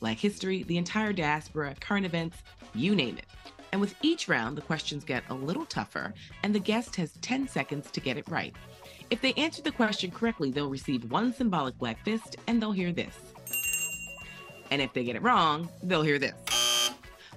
Black history, the entire diaspora, current events, you name it. And with each round, the questions get a little tougher, and the guest has 10 seconds to get it right. If they answer the question correctly, they'll receive one symbolic black fist and they'll hear this. And if they get it wrong, they'll hear this.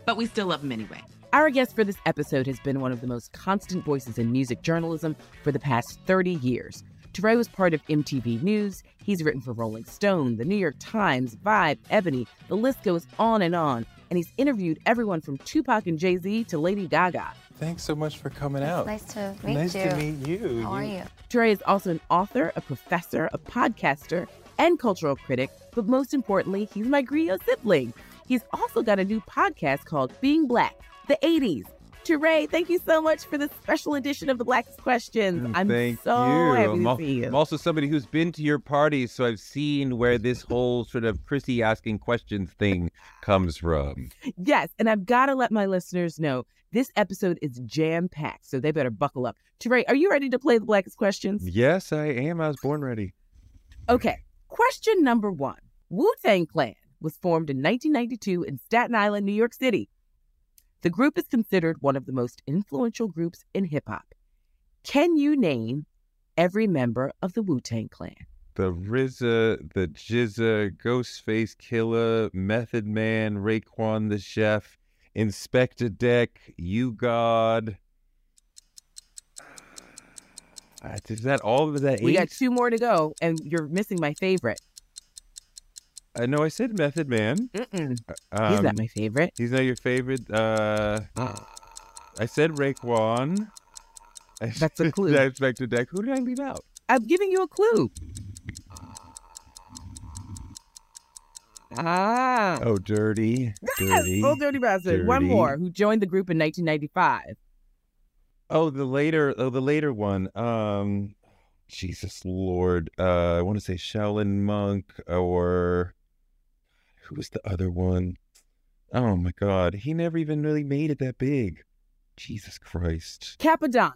But we still love them anyway. Our guest for this episode has been one of the most constant voices in music journalism for the past 30 years. Touré was part of MTV News. He's written for Rolling Stone, The New York Times, Vibe, Ebony. The list goes on and on. And he's interviewed everyone from Tupac and Jay Z to Lady Gaga. Thanks so much for coming out. Nice to meet nice you. to meet you. How are you? Touré is also an author, a professor, a podcaster, and cultural critic. But most importantly, he's my Grio sibling. He's also got a new podcast called Being Black, the 80s. Touré, thank you so much for this special edition of the Blackest Questions. Mm, I'm Thank so you. happy I'm, to al- see you. I'm also somebody who's been to your parties, so I've seen where this whole sort of Chrissy asking questions thing comes from. Yes, and I've got to let my listeners know this episode is jam packed, so they better buckle up. Touré, are you ready to play the Blackest Questions? Yes, I am. I was born ready. Okay, question number one Wu Tang Clan was formed in 1992 in Staten Island, New York City. The group is considered one of the most influential groups in hip hop. Can you name every member of the Wu Tang Clan? The RZA, the GZA, Ghostface Killah, Method Man, Raekwon the Chef, Inspectah Deck, U-God. Uh, Is that all of that? We got two more to go, and you're missing my favorite. I know I said Method Man. Mm-mm. Um, He's not my favorite. He's not your favorite. Uh, I said Raekwon. That's a clue. Inspectah Deck. Who did I leave out? I'm giving you a clue. Ah. Oh, Dirty. Yes, Dirty. Little Dirty Bastard. One more, who joined the group in 1995. Oh, the later. Oh, the later one. Um, Jesus Lord. Uh, I want to say Shaolin Monk or who was the other one? Oh my God, he never even really made it that big. Jesus Christ. Cappadonna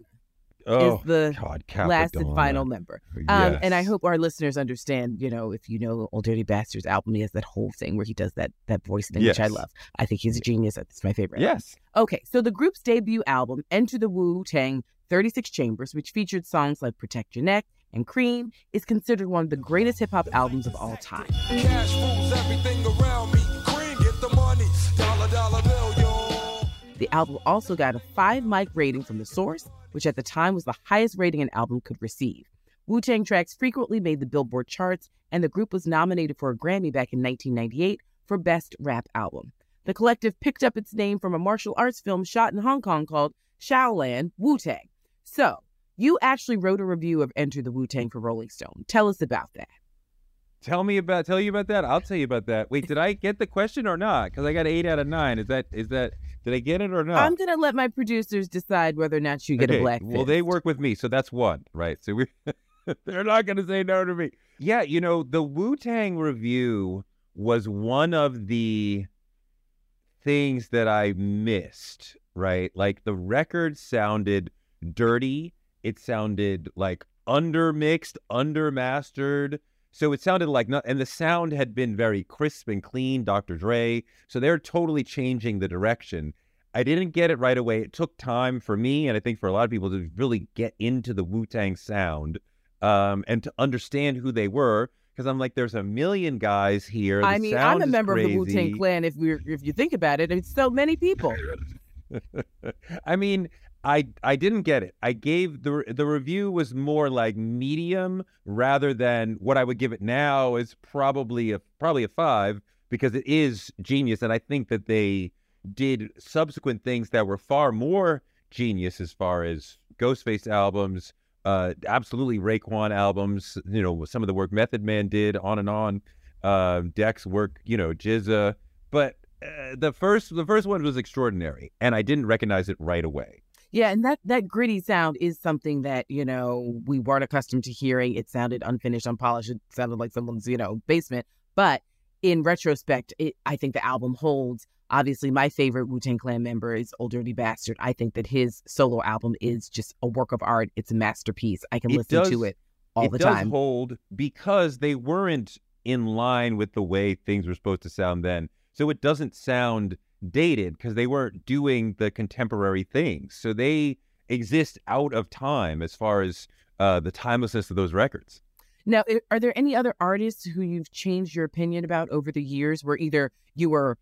Oh is the God, last and final member. Um, and I hope our listeners understand, you know, if you know Ol' Dirty Bastard's album, he has that whole thing where he does that that voice thing, which I love. I think he's a genius. It's my favorite. Yes. Okay, so the group's debut album, Enter the Wu Tang 36 Chambers, which featured songs like Protect Your Neck and Cream, is considered one of the greatest hip hop albums of all time. The album also got a five mic rating from The Source, which at the time was the highest rating an album could receive. Wu Tang tracks frequently made the Billboard charts, and the group was nominated for a Grammy back in 1998 for Best Rap Album. The collective picked up its name from a martial arts film shot in Hong Kong called Shaolin Wu Tang. So, you actually wrote a review of Enter the Wu Tang for Rolling Stone. Tell us about that. Tell me about. Tell you about that. I'll tell you about that. Wait, did I get the question or not? Because I got eight out of nine. Is that is that? Did I get it or not? I'm going to let my producers decide whether or not you get Okay, a black Well, they work with me, so that's one, right? So we they're not going to say no to me. Yeah, you know, the Wu Tang review was one of the things that I missed, right? Like the record sounded dirty. It sounded like undermixed, undermastered. So it sounded like not, and the sound had been very crisp and clean, Dr. Dre. So they're totally changing the direction. I didn't get it right away. It took time for me, and I think for a lot of people to really get into the Wu Tang sound um, and to understand who they were. Because I'm like, there's a million guys here. I The mean, I'm a member of the Wu Tang. Clan. If we if you think about it, it's so many people. I mean, I I didn't get it. I gave the the review was more like medium rather than what I would give it now is probably a probably a five because it is genius, and I think that they did subsequent things that were far more genius as far as Ghostface albums, uh, absolutely Raekwon albums. You know, some of the work Method Man did, on and on. Uh, Dex work, you know, GZA, but uh, the first the first one was extraordinary, and I didn't recognize it right away. Yeah, and that that gritty sound is something that you know we weren't accustomed to hearing. It sounded unfinished, unpolished. It sounded like someone's you know basement. But in retrospect, it, I think the album holds. Obviously, my favorite Wu Tang Clan member is Ol' Dirty Bastard. I think that his solo album is just a work of art. It's a masterpiece. I can It listen does- to it all it the does time. hold because they weren't in line with the way things were supposed to sound then. So it doesn't sound dated because they weren't doing the contemporary things. So they exist out of time as far as uh, the timelessness of those records. Now, are there any other artists who you've changed your opinion about over the years, where either you were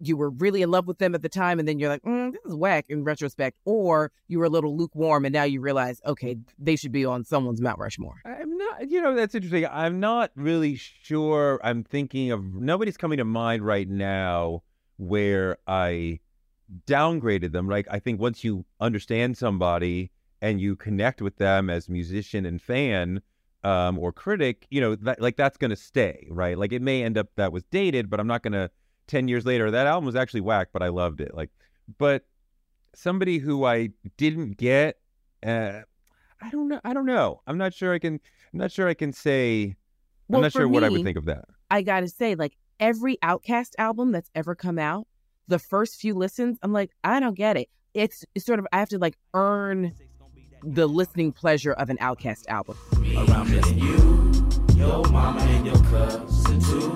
you were really in love with them at the time, and then you're like, mm, "This is whack" in retrospect, or you were a little lukewarm, and now you realize, okay, they should be on someone's Mount Rushmore. I'm not, you know, that's interesting. I'm not really sure. I'm thinking of nobody's coming to mind right now where I downgraded them. Like, I think once you understand somebody and you connect with them as musician and fan um, or critic, you know, that, like that's going to stay, right? Like, it may end up that was dated, but I'm not going to, 10 years later, that album was actually whack, but I loved it. Like, but somebody who I didn't get, uh, I don't know. I don't know. I'm not sure I can. I'm not sure I can say. Well, I'm not sure what I would think of that. I gotta say, like every OutKast album that's ever come out, the first few listens, I'm like, I don't get it. It's, it's sort of I have to like earn the listening pleasure of an OutKast album. Around just you, your mama and your cousin too.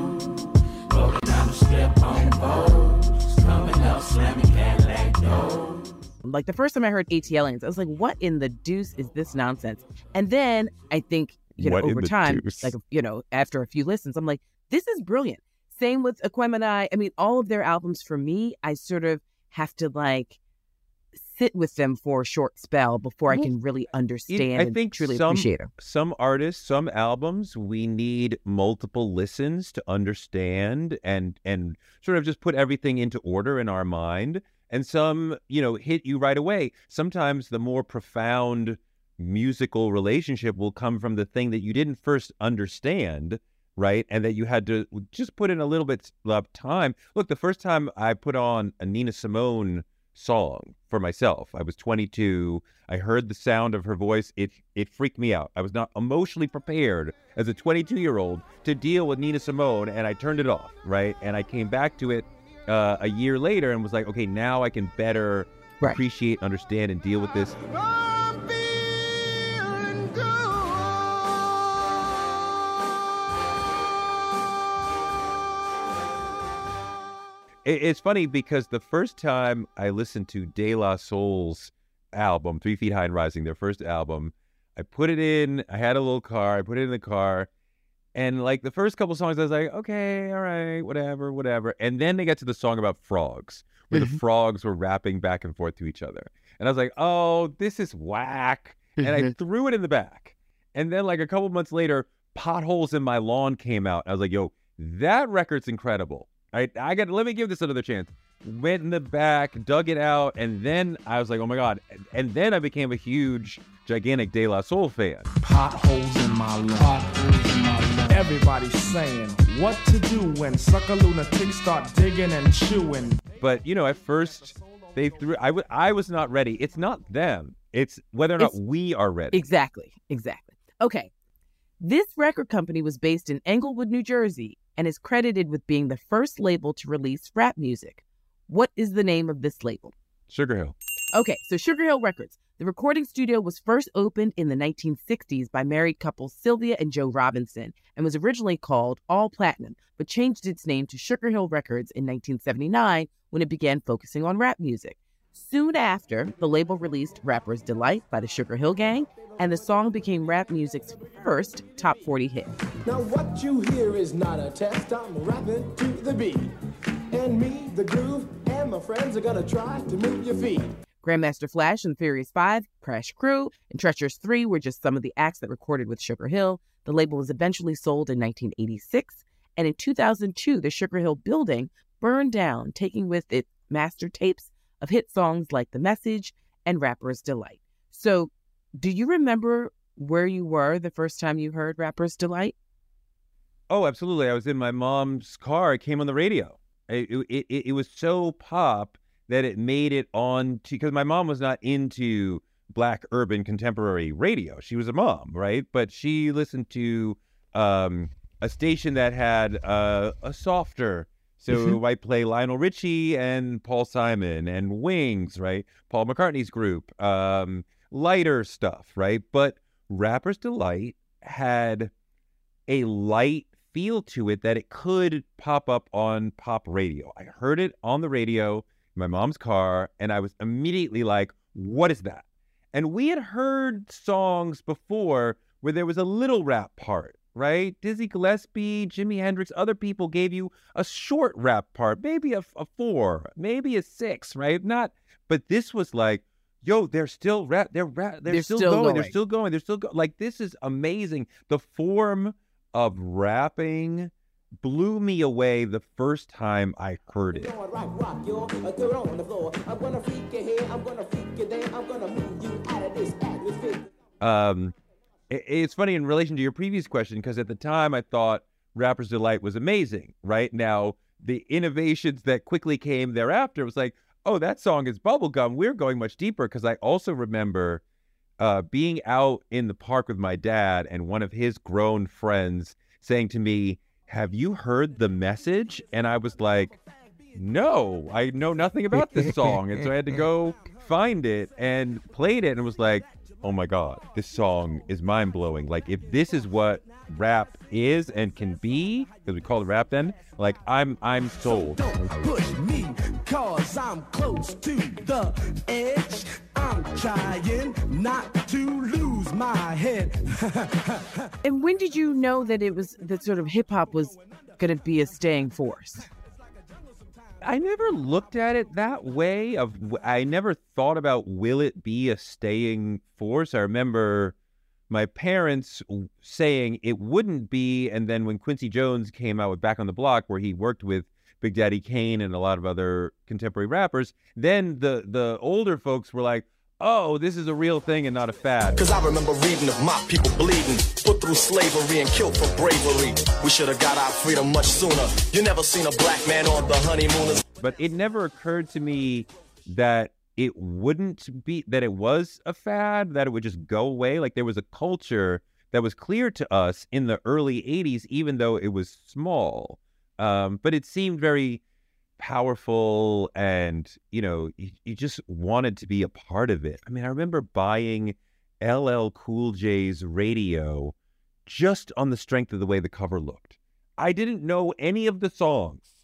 Rolling down the strip on boats. Coming up, slamming Cadillac doors. Like the first time I heard ATLiens, I was like, what in the deuce is this nonsense? And then I think, you know, What over time, deuce? like, you know, after a few listens, I'm like, this is brilliant. Same with Aquemini. I mean, all of their albums for me, I sort of have to like sit with them for a short spell before I can really understand I and think truly some appreciate them. some artists, some albums, we need multiple listens to understand and and sort of just put everything into order in our mind. And some, you know, hit you right away. Sometimes the more profound musical relationship will come from the thing that you didn't first understand, right? And that you had to just put in a little bit of time. Look, the first time I put on a Nina Simone song for myself, I was 22. I heard the sound of her voice. It it freaked me out. I was not emotionally prepared as a 22 year old to deal with Nina Simone, and I turned it off, right? And I came back to it uh, a year later and was like, okay, now I can better Right. appreciate, understand, and deal with this. It's funny because the first time I listened to De La Soul's album, Three Feet High and Rising, their first album, I put it in. I had a little car. I put it in the car, and like the first couple songs, I was like, okay, all right, whatever, whatever. And then they get to the song about frogs, where the mm-hmm. frogs were rapping back and forth to each other, and I was like, oh, this is whack, and I mm-hmm. threw it in the back. And then like a couple months later, potholes in my lawn came out. I was like, yo, that record's incredible. I I got let me give this another chance. Went in the back, dug it out, and then I was like, oh my god! And, and then I became a huge, gigantic De La Soul fan. Potholes in my lawn. Everybody's saying what to do when sucker lunatics start digging and chewing. But you know, at first they threw. I wa- I was not ready. It's not them. It's whether or not It's- we are ready. Exactly. Exactly. Okay. This record company was based in Englewood, New Jersey, and is credited with being the first label to release rap music. What is the name of this label? Sugar Hill. Okay, so Sugar Hill Records. The recording studio was first opened in the 1960s by married couple Sylvia and Joe Robinson and was originally called All Platinum, but changed its name to Sugar Hill Records in 1979 when it began focusing on rap music. Soon after, the label released Rapper's Delight by the Sugar Hill Gang, and the song became rap music's first top 40 hit. Now what you hear is not a test. I'm rapping to the beat. And me, the groove, and my friends are gonna try to move your feet. Grandmaster Flash and Furious 5, Crash Crew, and Treacherous 3 were just some of the acts that recorded with Sugar Hill. The label was eventually sold in 1986, and in 2002, the Sugar Hill building burned down, taking with it master tapes of hit songs like The Message and Rapper's Delight. So, do you remember where you were the first time you heard Rapper's Delight? Oh, absolutely. I was in my mom's car. It came on the radio. It it, it, it was so pop that it made it on to because my mom was not into black urban contemporary radio. She was a mom, right? But she listened to um, a station that had uh, a softer. So Mhm. I play Lionel Richie and Paul Simon and Wings, right? Paul McCartney's group, um, lighter stuff, right? But Rapper's Delight had a light feel to it that it could pop up on pop radio. I heard it on the radio in my mom's car, and I was immediately like, what is that? And we had heard songs before where there was a little rap part, right? Dizzy Gillespie, Jimi Hendrix, other people gave you a short rap part, maybe a, a four, maybe a six, right? Not, but this was like, yo, they're still rap, they're rap, they're, They're still, still going, they're still going, they're still going. Like this is amazing. The form of rapping blew me away the first time I heard it. Rock, rock, yo, throw it on the floor. I'm gonna freak you here, I'm gonna freak you there, I'm gonna move you out of this atmosphere. um i- it's funny in relation to your previous question because at the time i thought rapper's delight was amazing right? Now the innovations that quickly came thereafter was like oh that song is bubblegum. We're going much deeper because i also remember uh, being out in the park with my dad and one of his grown friends saying to me have you heard the message? And i was like no i know nothing about this song. And so i had to go find it and played it and was like oh my god this song is mind-blowing like if this is what rap is and can be because we call it rap then like i'm i'm sold Don't push me, cause I'm close to the edge. I'm trying not to lose my head. And when did you know that it was that sort of hip hop was going to be a staying force? I never looked at it that way. Of I never thought about will it be a staying force. I remember my parents saying it wouldn't be, and then when Quincy Jones came out with Back on the Block, where he worked with Big Daddy Kane and a lot of other contemporary rappers, then the the older folks were like, "Oh, this is a real thing and not a fad." Cause I remember reading of my people bleeding, put through slavery and killed for bravery. We should have got our freedom much sooner. You never seen a black man on the honeymooners. but it never occurred to me that it wouldn't be that it was a fad that it would just go away like there was a culture that was clear to us in the early 80s even though it was small um, but it seemed very powerful and you know you, you just wanted to be a part of it i mean i remember buying ll cool j's radio just on the strength of the way the cover looked i didn't know any of the songs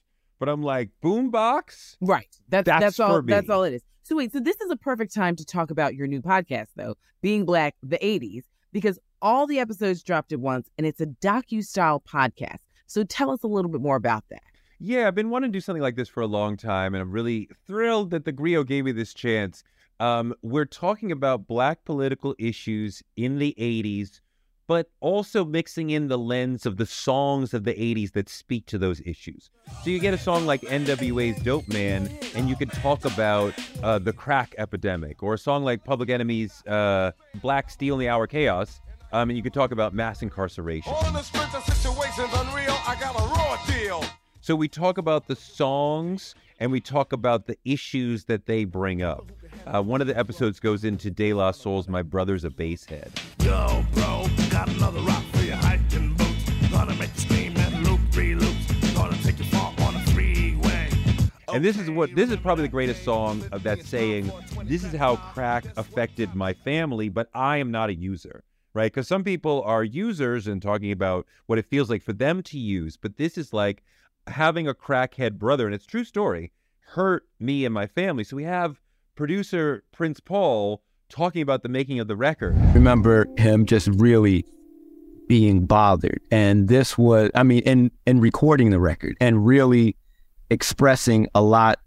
but I'm like, boombox? Right. That's That's that's, all for that's all it is. So wait, so this is a perfect time to talk about your new podcast though, Being Black the 80s, because all the episodes dropped at once and it's a docu-style podcast. So tell us a little bit more about that. Yeah, I've been wanting to do something like this for a long time, and I'm really thrilled that the Grio gave me this chance. Um, we're talking about Black political issues in the 80s, but also mixing in the lens of the songs of the 80s that speak to those issues. So you get a song like NWA's Dope Man, and you can talk about uh, the crack epidemic, or a song like Public Enemy's uh, Black Steel in the Hour Chaos, um, and you could talk about mass incarceration. All the strength of situations unreal, I got a raw deal. So we talk about the songs and we talk about the issues that they bring up. Uh, one of the episodes goes into De La Soul's "My Brother's a Basshead." Yo, bro, got another rock for your hiking boots. Gonna make you scream and loop, re-loops. Gonna take you far on a freeway. And this is what this is probably the greatest song of that saying, "This is how crack affected my family, but I am not a user." Right? Because some people are users and talking about what it feels like for them to use, but this is like having a crackhead brother, and it's true story, hurt me and my family. So we have producer Prince Paul talking about the making of the record. remember him just really being bothered and this was i mean in in recording the record and really expressing a lot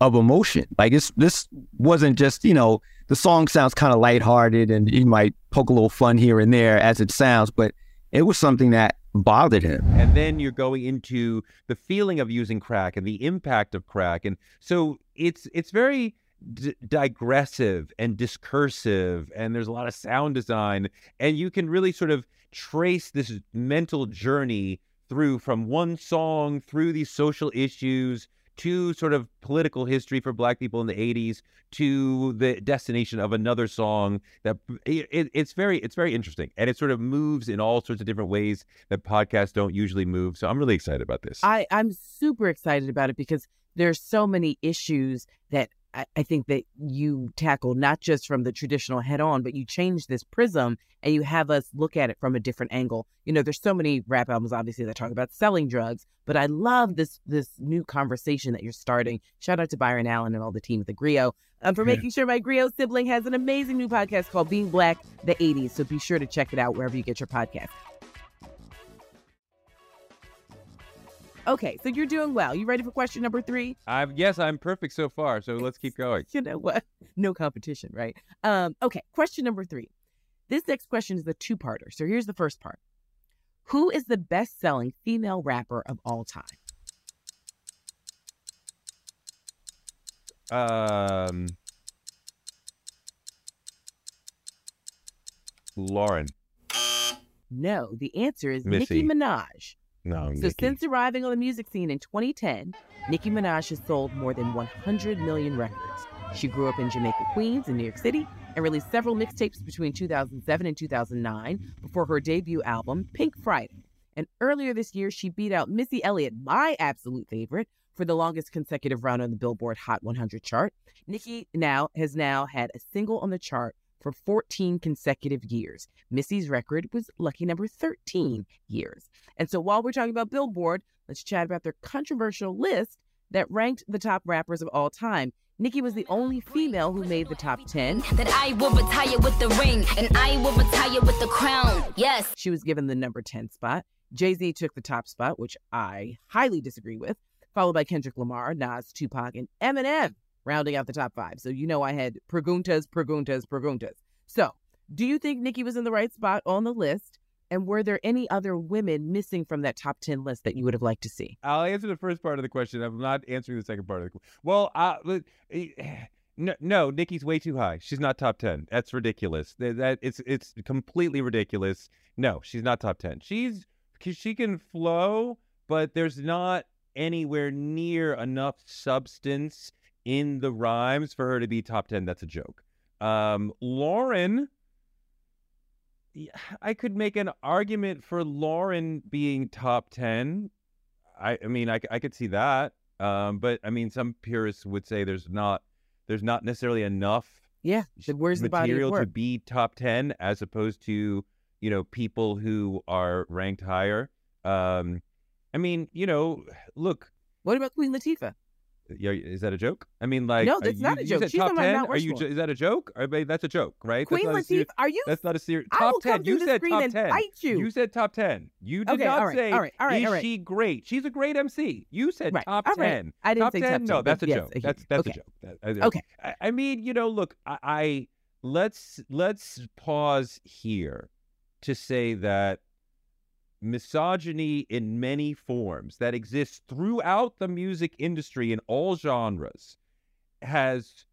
of emotion like this, this wasn't just you know the song sounds kind of lighthearted and you might poke a little fun here and there as it sounds but it was something that bothered him. And then you're going into the feeling of using crack and the impact of crack. And so it's it's very d- digressive and discursive and there's a lot of sound design and you can really sort of trace this mental journey through from one song through these social issues to sort of political history for black people in the 80s to the destination of another song that it, it, it's very it's very interesting. And it sort of moves in all sorts of different ways that podcasts don't usually move. So i'm really excited about this. I, I'm super excited about it because there's so many issues that I, I think that you tackle not just from the traditional head on, but you change this prism and you have us look at it from a different angle. You know, there's so many rap albums obviously that talk about selling drugs, but I love this this new conversation that you're starting. Shout out to Byron Allen and all the team at the Grio um, for making sure my Grio sibling has an amazing new podcast called Being Black the 80s. So be sure to check it out wherever you get your podcast. Okay, so you're doing well. You ready for question number three? i'm yes i'm perfect so far so let's keep going you know what? No competition, right? Um, okay, question number three. This next question is the two parter. So here's the first part Who is the best selling female rapper of all time? um lauryn No, the answer is Missy. Nicki Minaj. No So Nicki. since arriving on the music scene in 2010, Nicki Minaj has sold more than 100 million records. She grew up in Jamaica, Queens, in New York City, and released several mixtapes between 2007 and 2009 before her debut album, Pink Friday. And earlier this year, she beat out Missy Elliott, my absolute favorite, for the longest consecutive run on the Billboard Hot 100 chart. Nicki now has now had a single on the chart for 14 consecutive years. Missy's record was lucky number 13 years. And so while we're talking about Billboard, let's chat about their controversial list that ranked the top rappers of all time. Nicki was the only female who made the top 10. That I will retire with the ring and I will retire with the crown. Yes. She was given the number 10 spot. Jay Z took the top spot, which I highly disagree with, followed by Kendrick Lamar, Nas, Tupac, and Eminem, rounding out the top five. So you know I had preguntas, preguntas, preguntas. So do you think Nicki was in the right spot on the list? And were there any other women missing from that top 10 list that you would have liked to see? I'll answer the first part of the question. I'm not answering the second part of the question. Well, uh, no, no, Nicki's way too high. She's not top ten. That's ridiculous. That, that it's it's completely ridiculous. No, she's not top ten. She's she can flow, but there's not anywhere near enough substance in the rhymes for her to be top ten. That's a joke. Um, Lauryn. I could make an argument for Lauryn being top 10. I, I mean, I could see that. Um, but I mean, some purists would say there's not there's not necessarily enough Yeah. Where's the body material to be top 10 as opposed to, you know, people who are ranked higher. Um, I mean, you know, look, What about Queen Latifah? Is that a joke? I mean, like, No, that's you- not a joke. She's top on my 10. Mount Are you? Is that a joke? I mean, that's a joke, right? Queen that's not a seri- Latifah, are you? That's not a serious I top will 10. come You the said top 10. fight you. You said top 10. You did Okay, not all right, say, all right, all right, is all right. she great? She's a great MC. You said Right, top right. 10. I didn't top say 10? top No, 10, but that's a yes, joke. That's that's Okay. a joke. That- I- Okay. I, I mean, you know, look, I, I let's let's pause here to say that misogyny in many forms that exists throughout the music industry in all genres has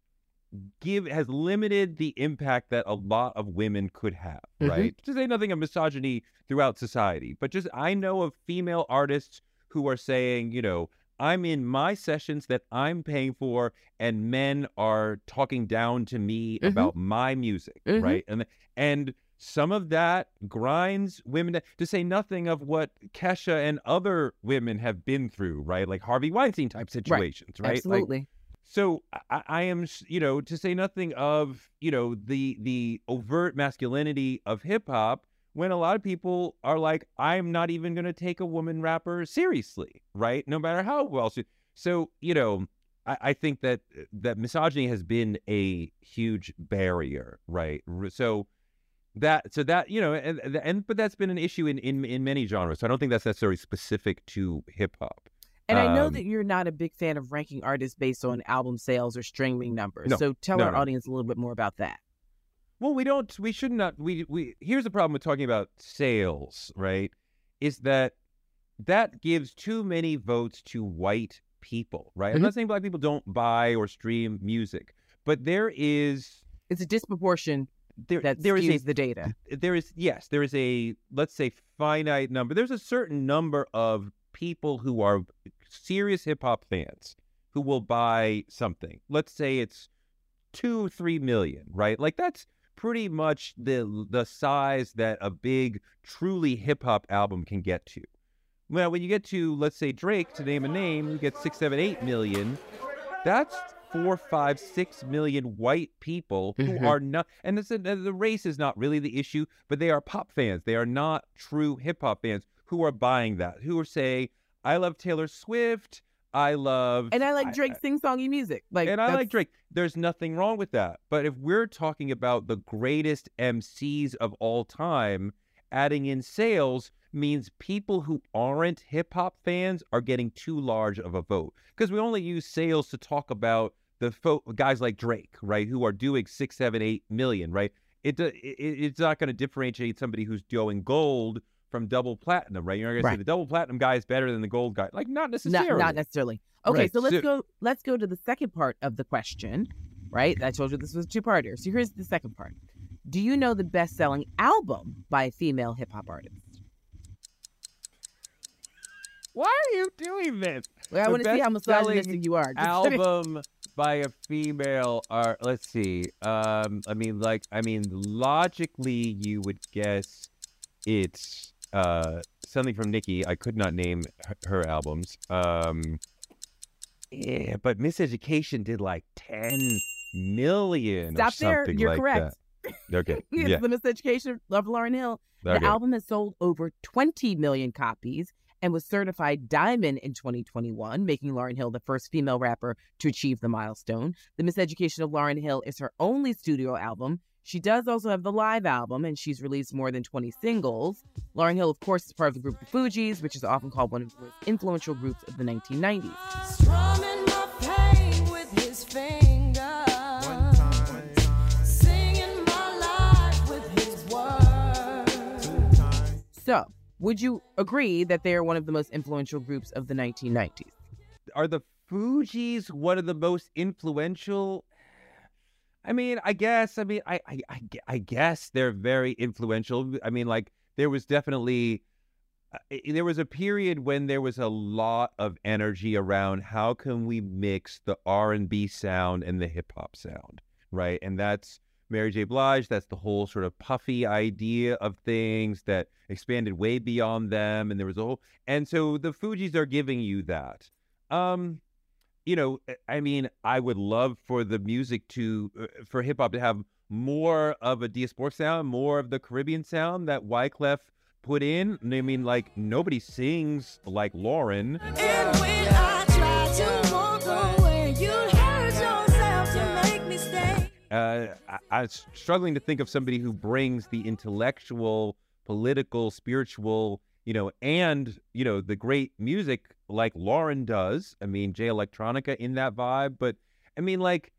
give has limited the impact that a lot of women could have Mhm. right to say nothing of misogyny throughout society but just i know of female artists who are saying you know i'm in my sessions that i'm paying for and men are talking down to me Mhm. about my music Mhm. right and and some of that grinds women to, to say nothing of what Kesha and other women have been through, right? Like Harvey Weinstein type situations, right? Like, Absolutely. so I, I am, you know, to say nothing of, you know, the the overt masculinity of hip hop, when a lot of people are like, I'm not even going to take a woman rapper seriously, right? No matter how well she. So you know, I, I think that that misogyny has been a huge barrier, right? So that so that you know and, and- but that's been an issue in in in many genres. So I don't think that's necessarily specific to hip hop. And I know Um, that you're not a big fan of ranking artists based on album sales or streaming numbers. No, so tell no, our no. audience a little bit more about that. Well, we don't. We should not. We we. Here's the problem with talking about sales, right? Is that that gives too many votes to white people, right? I'm Mhm. not saying black people don't buy or stream music, but there is It's a disproportion there, that there is a, the data. There is yes, there is a let's say finite number. There's a certain number of people who are serious hip hop fans who will buy something. Let's say it's two, three million, right? Like that's pretty much the the size that a big, truly hip hop album can get to. Well, when you get to let's say Drake, to name a name, you get six, seven, eight million. That's four, five, six million white people who Mhm. are not, and this, the race is not really the issue, but they are pop fans. They are not true hip hop fans who are buying that, who are say, I love Taylor Swift. I love And I like Drake's sing songy music. Like and I that's- like Drake. There's nothing wrong with that. But if we're talking about the greatest MCs of all time, adding in sales means people who aren't hip hop fans are getting too large of a vote. Because we only use sales to talk about the fo- guys like Drake, right, who are doing six, seven, eight million, right? It, it it's not going to differentiate somebody who's doing gold from double platinum, right? You're not going to say the double platinum guy is better than the gold guy. Like not not, necessarily. not necessarily. Okay, Right, so let's so- go let's go to the second part of the question. Right? I told you this was a two-parter. So here's the second part. Do you know the best-selling album by a female hip hop artist? Why are you doing this? Well, I want to see how best-selling misogynistic you are. Just kidding. album by a female are let's see um i mean like i mean logically you would guess it's uh something from nicki i could not name her, her albums um yeah but miseducation did like 10 million Stop or there. You're like correct. that okay it's yeah the miseducation of Lauryn Hill. The album has sold over 20 million copies and was certified diamond in 2021, making Lauryn Hill the first female rapper to achieve the milestone. The Miseducation of Lauryn Hill is her only studio album. She does also have the live album, and she's released more than 20 singles. Lauryn Hill, of course, is part of the group The Fugees, which is often called one of the most influential groups of the 1990s. Strumming my pain with his fingers. Singing my life with his words. So, would you agree that they are one of the most influential groups of the 1990s? are the Fugees one of the most influential? I mean, I guess. I mean, I, I, I, guess they're very influential. I mean, like there was definitely uh, there was a period when there was a lot of energy around how can we mix the R and B sound and the hip hop sound, right? And that's Mary J. Blige. That's the whole sort of puffy idea of things that expanded way beyond them, and there was a whole. And so the Fugees are giving you that. Um, you know, I- mean, I would love for the music to, uh, for hip hop to have more of a diasporic sound, more of the Caribbean sound that Wyclef put in. I mean, like nobody sings like Lauryn. Uh, I, I'm struggling to think of somebody who brings the intellectual, political, spiritual, you know, and you know the great music like Lauryn does. I mean, Jay Electronica in that vibe, but I mean, like,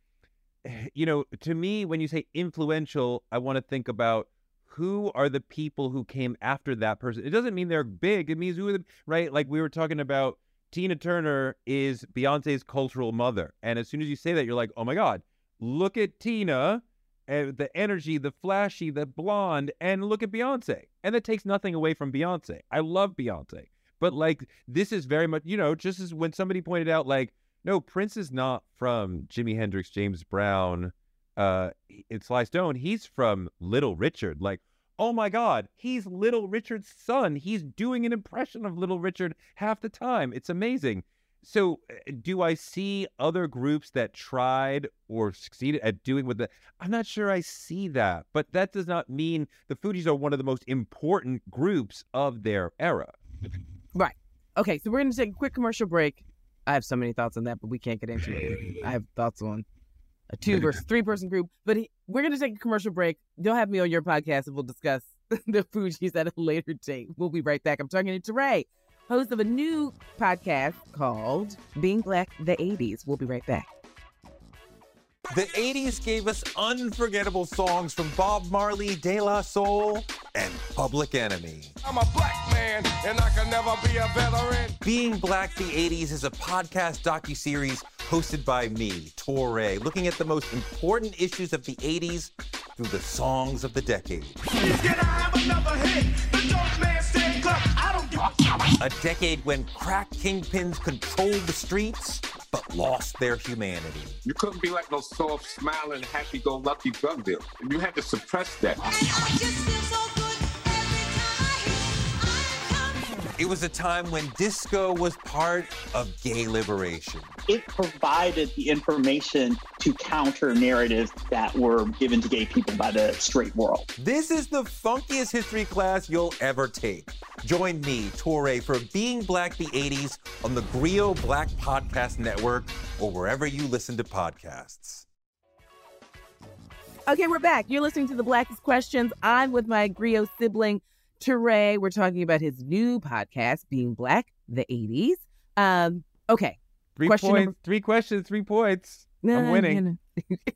you know, to me, when you say influential, I want to think about who are the people who came after that person. It doesn't mean they're big. It means who are the right. Like we were talking about, Tina Turner is Beyonce's cultural mother, and as soon as you say that, you're like, oh my god, look at Tina and the energy, the flashy, the blonde, and look at Beyonce. And that takes nothing away from Beyonce. I love Beyonce. But like this is very much, you know, just as when somebody pointed out, like, no, Prince is not from Jimi Hendrix, James Brown, uh, it's Sly Stone. He's from Little Richard. Like, oh my God, he's Little Richard's son. He's doing an impression of Little Richard half the time. It's amazing. So, uh, do I see other groups that tried or succeeded at doing what the? I'm not sure I see that, but that does not mean the Fugees are one of the most important groups of their era. Right. Okay, so we're going to take a quick commercial break. I have so many thoughts on that, but we can't get into it. I have thoughts on a two versus three person group, but he- we're going to take a commercial break. You'll have me on your podcast and we'll discuss the Fugees at a later date. We'll be right back. I'm talking to Ray, host of a new podcast called Being Black the 80s. We'll be right back. The 80s gave us unforgettable songs from Bob Marley, De La Soul, and Public Enemy. I'm a black man and I can never be a veteran. Being Black the 80s is a podcast docuseries hosted by me, Touré, looking at the most important issues of the 80s through the songs of the decade. A decade when crack kingpins controlled the streets but lost their humanity. You couldn't be like no soft, smiling, happy-go-lucky drug dealer. You had to suppress that. It was a time when disco was part of gay liberation. It provided the information to counter narratives that were given to gay people by the straight world. This is the funkiest history class you'll ever take. Join me, Touré, for Being Black the 80s on the Grio Black Podcast Network or wherever you listen to podcasts. Okay, we're back. You're listening to the Blackest Questions. I'm with my Grio sibling, Touré. We're talking about his new podcast, Being Black, the 80s. Um, okay. Three Question points, number- three questions, three points. No, I'm winning. no.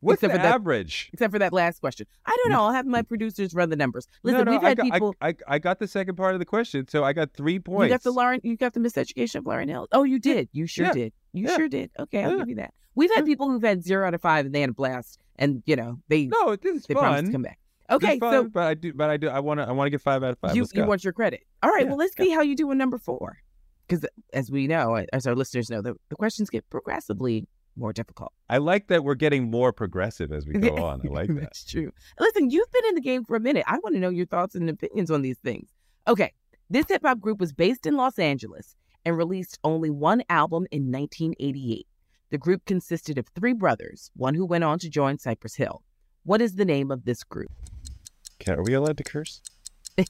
What's Except the for that- average? Except for that last question. I don't know. I'll have my producers run the numbers. Listen, no, no, we've I had got, people. I, I got the second part of the question, so I got three points. You got the Lauryn. You got the miseducation of Lauryn Hill. Oh, you did. You sure Yeah. did. You Yeah. sure did. Okay, I'll Yeah. give you that. We've had people who've had zero out of five and they had a blast, and you know they no, this is they promised to fun. come back. Okay, fun, so but I do, but I do, I want to, I want to get five out of five. you you want your credit. All right. Yeah, well, let's see how you do in number four, because as we know, as our listeners know, the, the questions get progressively more difficult. I like that we're getting more progressive as we go on. I like that. That's true. Listen, you've been in the game for a minute. I want to know your thoughts and opinions on these things. Okay, this hip hop group was based in Los Angeles and released only one album in 1988. The group consisted of three brothers, one who went on to join Cypress Hill. What is the name of this group? Can, are we allowed to curse?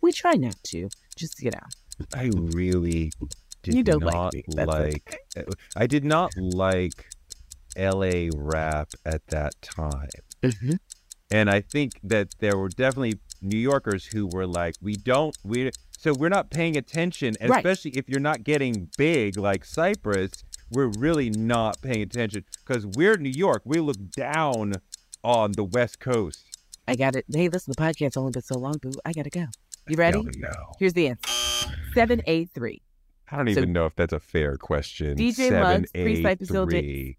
We try not to, just you know. I really did You don't like not that's like. I did not like L.A. rap at that time, Mm-hmm. and I think that there were definitely New Yorkers who were like, "We don't, we." So we're not paying attention, and Right. especially if you're not getting big like Cypress, we're really not paying attention because we're New York. We look down on the West Coast. I got it. Hey, listen, the podcast's only been so long, boo. I gotta go. You ready? gotta. Here's the answer. Seven A three. I don't So- even know if that's a fair question. DJ Seven, Muggs, eight, pre-Cypress Hill days.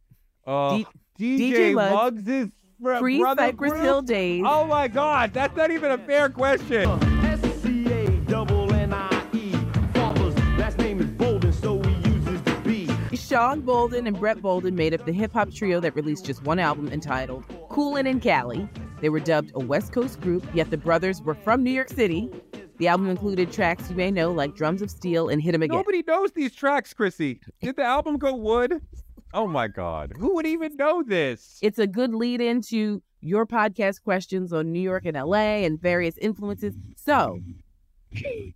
Oh, uh, DJ, DJ Muggs, Muggs, is fr- Pre brother Cypress group? Hill days. Oh my God, that's not even a fair question. S-C-A double N-I-E. Father's last name is Bolden, so he uses the B. Sean Bolden and Brett Bolden made up the hip hop trio that released just one album entitled Coolin' in Cali. They were dubbed a West Coast group, yet the brothers were from New York City. The album included tracks you may know like Drums of Steel and Hit 'em Again. Nobody knows these tracks, Chrissy. Did the album go wood? Oh my God, who would even know this? It's a good lead into your podcast questions on New York and LA and various influences. So,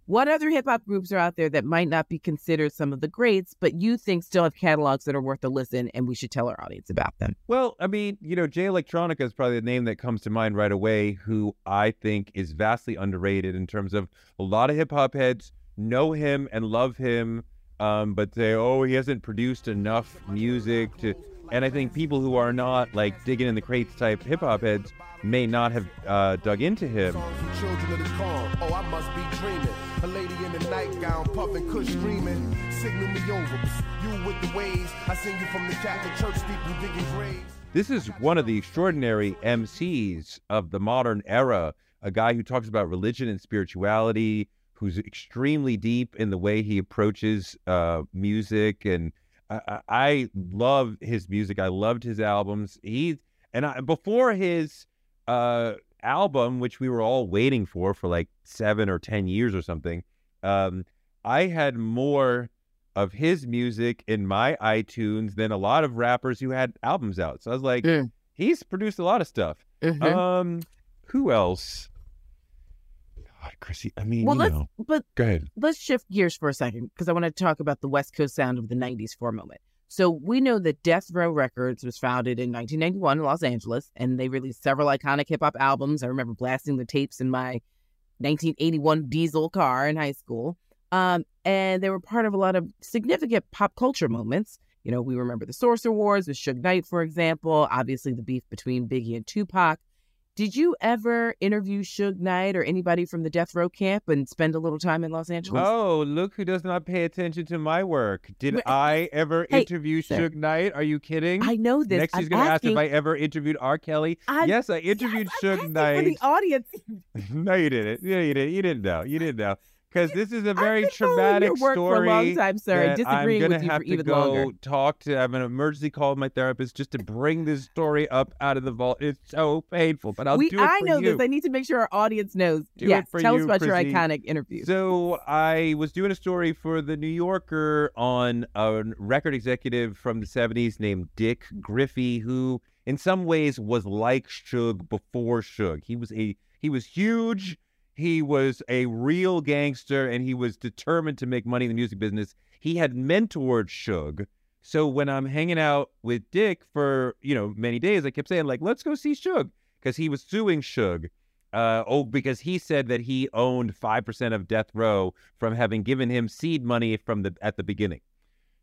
what other hip hop groups are out there that might not be considered some of the greats, but you think still have catalogs that are worth a listen and we should tell our audience about them? Well, I mean, you know, Jay Electronica is probably the name that comes to mind right away, who I think is vastly underrated in terms of a lot of hip hop heads know him and love him, um, but say, oh, he hasn't produced enough music to. And I think people who are not like digging in the crates type hip hop heads may not have uh, dug into him. Children of the corn. Oh, I must be dreaming. A lady in a nightgown, puffing, kush screaming. Signal me over. You with the waves. I sing you from the Catholic Church, deep digging graves. This is one of the extraordinary MCs of the modern era, a guy who talks about religion and spirituality, who's extremely deep in the way he approaches uh, music. And I, I- love his music. I loved his albums. He and I, before his uh, album, which we were all waiting for for like seven or ten years or something, um, I had more of his music in my iTunes than a lot of rappers who had albums out. So I was like, he's produced a lot of stuff. Mhm. Um, who else? God, Chrissy. I mean, Well, you let's know. but Go ahead. let's shift gears for a second because I want to talk about the West Coast sound of the 90s for a moment. So we know that Death Row Records was founded in 1991 in Los Angeles, and they released several iconic hip hop albums. I remember blasting the tapes in my 1981 diesel car in high school. Um, and they were part of a lot of significant pop culture moments. You know, we remember the Source Awards with Suge Knight, for example, obviously the beef between Biggie and Tupac. Did you ever interview Suge Knight or anybody from the death row camp and spend a little time in Los Angeles? Oh, look who does not pay attention to my work. Did Wait, I ever hey, interview sir. Suge Knight? Are you kidding? I know this. Next, I'm he's going to ask if I ever interviewed R. Kelly. I'm- yes, I interviewed Suge For Knight. the audience, no, you didn't. Yeah, you didn't. You didn't know. You didn't know. Because this is a very traumatic work story. for a long time, sir, disagreeing I'm with gonna you for have to even go longer. talk to. I'm an emergency call with my therapist just to bring this story up out of the vault. It's so painful, but I'll we, do it I know you. this. I need to make sure our audience knows. Do yes, it for tell us you, about your iconic interview. So I was doing a story for the New Yorker on a record executive from the 70s named Dick Griffey, who in some ways was like Suge before Suge. He was a he was huge. He was a real gangster and he was determined to make money in the music business. He had mentored Suge. So when I'm hanging out with Dick for, you know, many days, I kept saying, like, let's go see Suge. Because he was suing Suge. Uh, oh, because he said that he owned five percent of Death Row from having given him seed money from the at the beginning.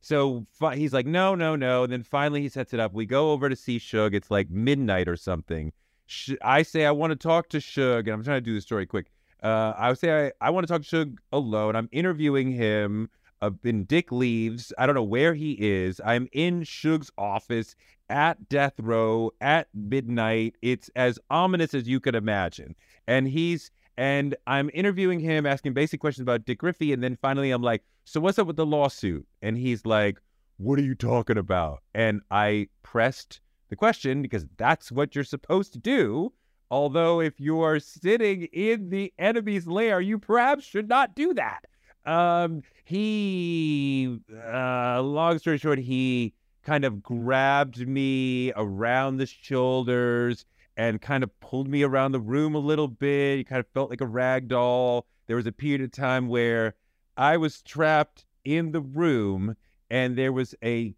So fi- he's like, no, no, no. And then finally he sets it up. We go over to see Suge. It's like midnight or something. Sh- I say I want to talk to Suge, and I'm trying to do the story quick. Uh, I would say I, I want to talk to Suge alone. I'm interviewing him. Uh, Dick leaves. I don't know where he is. I'm in Suge's office at death row at midnight. It's as ominous as you could imagine. And he's and I'm interviewing him, asking basic questions about Dick Griffey, and then finally I'm like, "So what's up with the lawsuit?" And he's like, "What are you talking about?" And I pressed the question because that's what you're supposed to do. Although if you are sitting in the enemy's lair, you perhaps should not do that. Um, he, uh, long story short, he kind of grabbed me around the shoulders and kind of pulled me around the room a little bit. He kind of felt like a rag doll. There was a period of time where I was trapped in the room and there was a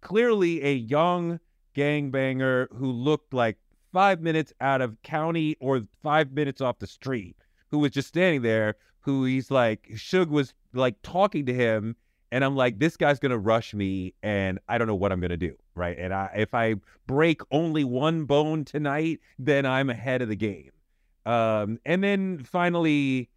clearly a young gangbanger who looked like five minutes out of county or five minutes off the street who was just standing there who he's like Suge was like talking to him and I'm like this guy's to rush me and I don't know what I'm to do right? And I if I break only one bone tonight then I'm ahead of the game. Um and then finally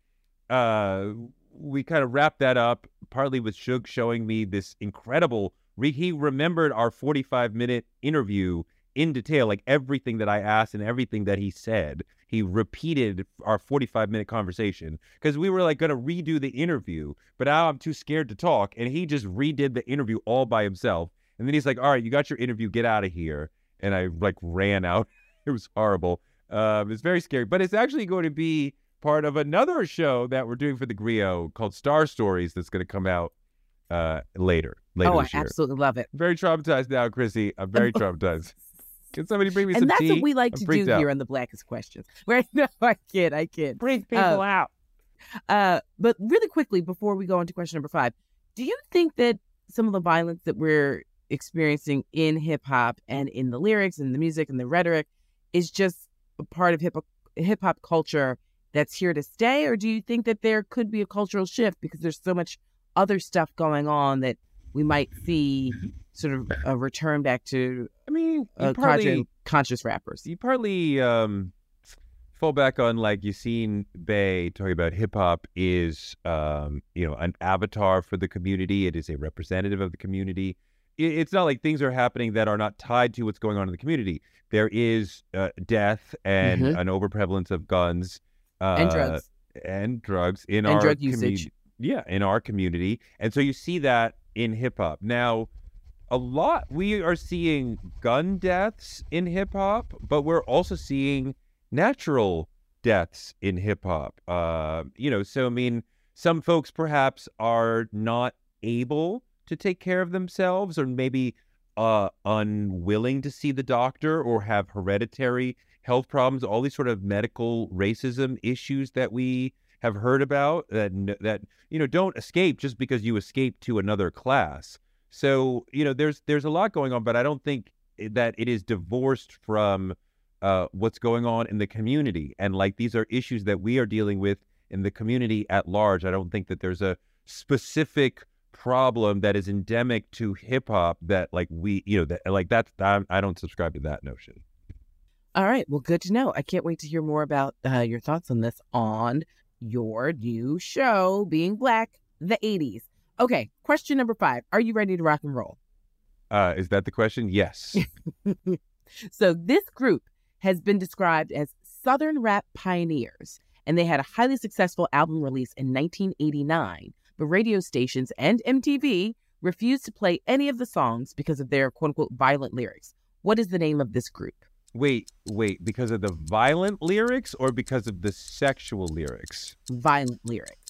uh we kind of wrapped that up partly with Suge showing me this incredible re- he remembered our 45 minute interview in detail like everything that I asked and everything that he said he repeated our 45 minute conversation because we were like going to redo the interview but now I'm too scared to talk and he just redid the interview all by himself and then he's like all right you got your interview get out of here and I like ran out it was horrible um it's very scary but it's actually going to be part of another show that we're doing for the Grio called Star Stories that's going to come out uh later later oh, I year. absolutely love it. Very traumatized now, Chrissy. I'm very traumatized. Can somebody bring me some And that's tea? what we like I'm to do out. here on the Blackest Questions. Right? No, I kid, I kid. Bring people Uh, out. Uh, but really quickly, before we go into question number five, do you think that some of the violence that we're experiencing in hip hop and in the lyrics and the music and the rhetoric is just a part of hip hip hop culture that's here to stay, or do you think that there could be a cultural shift because there's so much other stuff going on that we might see sort of a return back to? I mean, uh, partly- conscious- conscious rappers. You partly um, fall back on like you seen Bay talking about hip hop is um, you know an avatar for the community. It is a representative of the community. It, it's not like things are happening that are not tied to what's going on in the community. There is uh, death and Mhm. an overprevalence of guns uh, And drugs. and drugs in And our drug commu- usage. Yeah, in our community, and so you see that in hip hop now a lot we are seeing gun deaths in hip hop, but we're also seeing natural deaths in hip hop. Uh, you know, so I mean, some folks perhaps are not able to take care of themselves or maybe uh, unwilling to see the doctor or have hereditary health problems, all these sort of medical racism issues that we have heard about that that you know don't escape just because you escape to another class. So you know there's there's a lot going on, but I don't think that it is divorced from uh, what's going on in the community. And like these are issues that we are dealing with in the community at large. I don't think that there's a specific problem that is endemic to hip hop that like we you know that like that's I, I don't subscribe to that notion. All right. Well, good to know. I can't wait to hear more about uh, your thoughts on this on your new show, Being Black, the 80s. Okay. Question number five Are you ready to rock and roll? Uh, is that the question? Yes. so, this group has been described as Southern rap pioneers, and they had a highly successful album release in 1989. But radio stations and MTV refused to play any of the songs because of their quote unquote violent lyrics. What is the name of this group? wait, wait. Because of the violent lyrics or because of the sexual lyrics? Violent lyrics.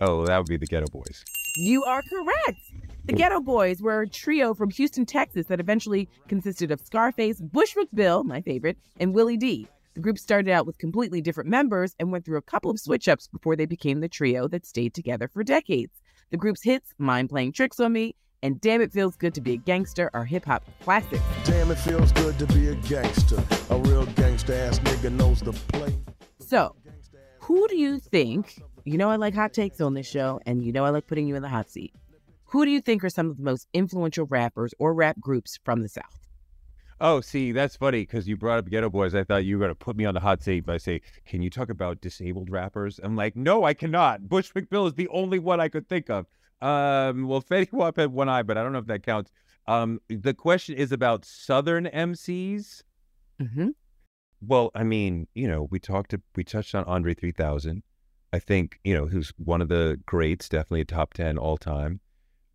Oh, that would be the Geto Boys. You are correct. The Geto Boys were a trio from Houston, Texas that eventually consisted of Scarface, Bushwick Bill, my favorite, and Willie D. The group started out with completely different members and went through a couple of switch ups before they became the trio that stayed together for decades. The group's hits, Mind Playing Tricks on Me, and Damn It Feels Good to Be a Gangster, are hip hop classics. Damn, it feels good to be a gangster. A real gangster ass nigga knows the play. So, who do you think? You know, I like hot takes on this show, and you know, I like putting you in the hot seat. Who do you think are some of the most influential rappers or rap groups from the South? Oh, see, that's funny because you brought up Geto Boys. I thought you were going to put me on the hot seat by saying, "Can you talk about disabled rappers?" I'm like, "No, I cannot." Bushwick Bill is the only one I could think of. Um, well, Fetty Wap had one eye, but I don't know if that counts. Um, the question is about Southern MCs. Mm-hmm. Well, I mean, you know, we talked to, we touched on Andre 3000. I think, you know, who's one of the greats, definitely a top 10 all time.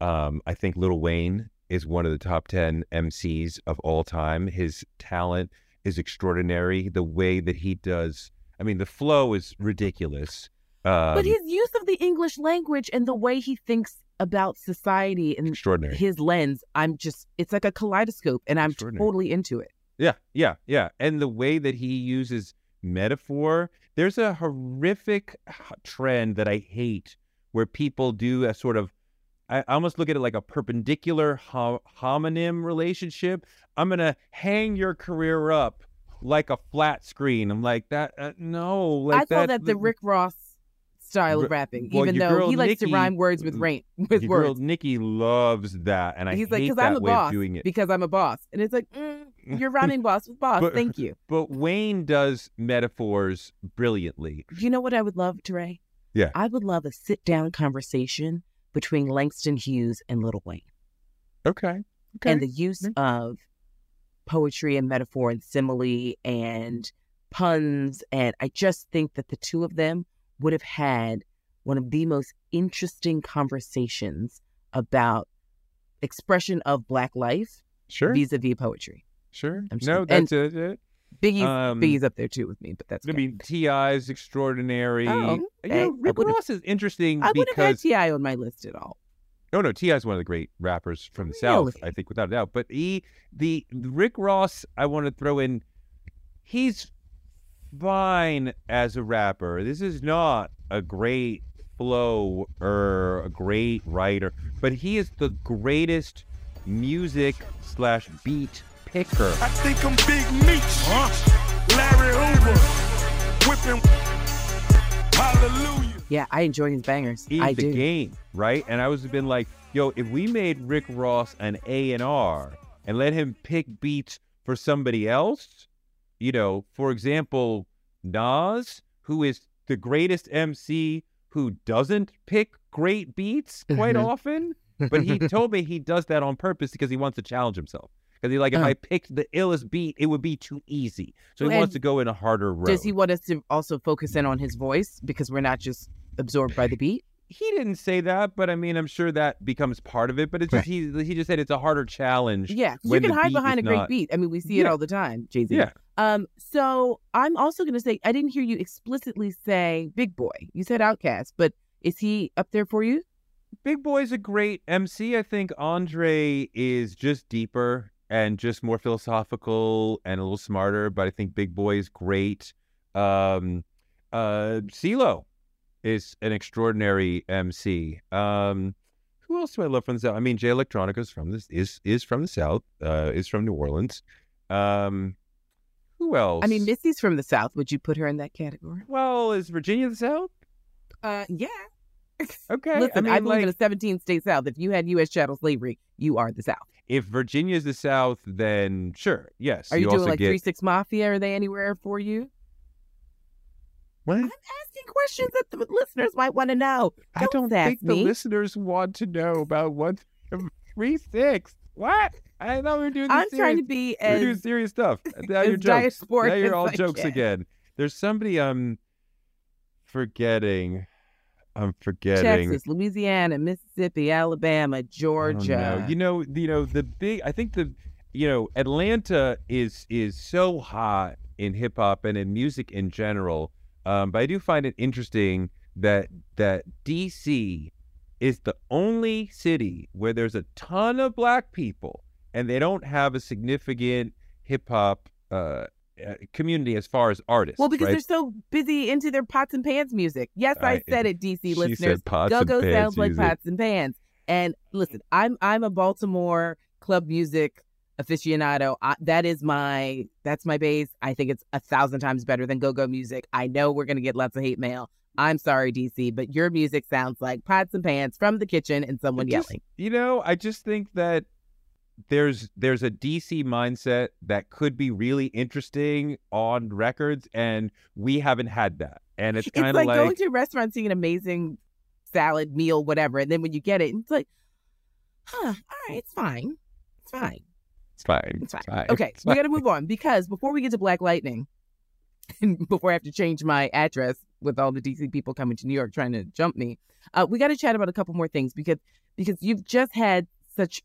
Um, I think Lil Wayne is one of the top 10 MCs of all time. His talent is extraordinary. The way that he does, I mean, the flow is ridiculous. Um, but his use of the English language and the way he thinks about society and Extraordinary. his lens, I'm just, it's like a kaleidoscope, and I'm totally into it. Yeah, yeah, yeah. And the way that he uses metaphor, there's a horrific trend that I hate where people do a sort of, I almost look at it like a perpendicular ho- homonym relationship. I'm going to hang your career up like a flat screen. I'm like, that, uh, no. Like I call that the Rick Ross style of rapping, well, even though he likes to rhyme words with rain with your words. girl Nikki loves that. And I He's hate like, because I'm a boss. doing it. Because I'm a boss, and it's like, mm, you're rhyming boss with boss. But- Thank you. But Wayne does metaphors brilliantly. You know what I would love, Touré? Yeah. I would love a sit down conversation between Langston Hughes and Lil Wayne. Okay. okay. And the use mm-hmm. of poetry and metaphor and simile and puns. And I just think that the two of them would have had one of the most interesting conversations about expression of Black life Sure. vis a vis poetry. Sure. I'm just- no, and that's it. it. Biggie's, Um, Biggie's up there too with me, but that's I okay. mean, T.I. is extraordinary. Oh, You okay. know, I Rick would've- Ross is interesting I would have had because T.I. on my list at all. no, no, T.I. is one of the great rappers from the South. Really? I think without a doubt. But he, the Rick Ross, I want to throw in. He's fine as a rapper. This is not a great flow or a great writer, but he is the greatest music slash beat picker. I think I'm Big Meech. Larry Hoover. Whipping. Hallelujah. Yeah, I enjoy his bangers. He's I the do. game, right? And I was been like, yo, if we made Rick Ross an A and R and let him pick beats for somebody else, you know, for example, Nas, who is the greatest MC who doesn't pick great beats quite Mhm. often, but he told me he does that on purpose because he wants to challenge himself. Because he's like, if Oh. I picked the illest beat, it would be too easy. So he Well, wants to go in a harder road. Does he want us to also focus in on his voice because we're not just absorbed by the beat? he didn't say that, but I mean, I'm sure that becomes part of it. But it's just he he just said it's a harder challenge. Yeah, you can hide behind a great not- beat. I mean, we see it all the time, Jay Z. Yeah. Um. So I'm also going to say I didn't hear you explicitly say Big Boy. You said OutKast, but is he up there for you? Big Boy's a great MC. I think Andre is just deeper and just more philosophical and a little smarter. But I think Big Boy is great. Um, uh, CeeLo is an extraordinary MC. Um, who else do I love from the South? I mean, Jay Electronica is from this is is from the South. Uh, is from New Orleans. Um, who else? I mean, Missy's from the South. Would you put her in that category? well, is Virginia the South? Uh, yeah. Okay. Listen, I I, mean, believe in a 17 state South. If you had U.S. chattel slavery, you are the South. If Virginia is the South, then sure, yes. Are you, also doing like get, Three Six Mafia? Are they anywhere for you? What? I'm asking questions that the listeners might want to know. I don't sass think the listeners want to know about what three six. What? I thought we were doing. I'm this trying to be we're doing serious stuff. Now you're jokes. Now you're all jokes again. There's somebody I'm forgetting. I'm forgetting. Texas, Louisiana, Mississippi, Alabama, don't Georgia. know. You know, you know the big. I think the, you know, Atlanta is is so hot in hip hop and in music in general. Um, but I do find it interesting that that DC is the only city where there's a ton of black people and they don't have a significant hip hop uh, uh, community as far as artists. Well, because right? they're so busy into their pots and pans music. Yes, I, I- said it, DC listeners. Go-go pans sounds like music. pots and pans. And listen, I'm I'm a Baltimore club music aficionado. I, that is my that's my base. I think it's a thousand times better than go-go music. I know we're gonna get lots of hate mail. I'm sorry, DC, but your music sounds like pots and pans from the kitchen and someone Just- yelling. You know, I just think that there's there's a DC mindset that could be really interesting on records, and we haven't had that. And it's It's kind of like, going to a restaurant, seeing an amazing salad, meal, whatever, and then when you get it, it's like, huh, all right, it's fine. It's fine. it's fine, It's fine. fine, Okay, it's we got to move on because before we get to Black Lightning, and before I have to change my address with all the DC people coming to New York trying to jump me, uh, we got to chat about a couple more things because because you've just had such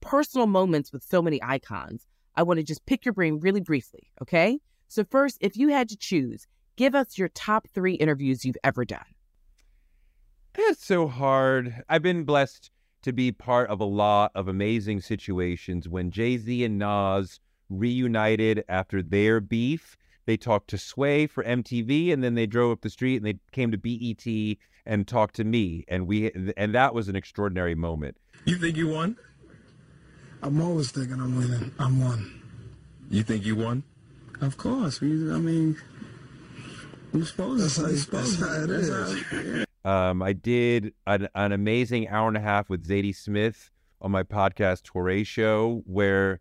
personal moments with so many icons. I want to just pick your brain really briefly. Okay, so first, if you had to choose, give us your top three interviews you've ever done. That's so hard. I've been blessed to be part of a lot of amazing situations. When Jay Z and Nas reunited after their beef, they talked to Sway for MTV, and then they drove up the street and they came to BET and talked to me, and we and that was an extraordinary moment. You think you won? I'm always thinking I'm winning. I'm one. You think you won? Of course. We, I mean, we're supposed That's to. how- we're supposed that's how it to. is. Um, I did an, an amazing hour and a half with Zadie Smith on my podcast Touré Show, where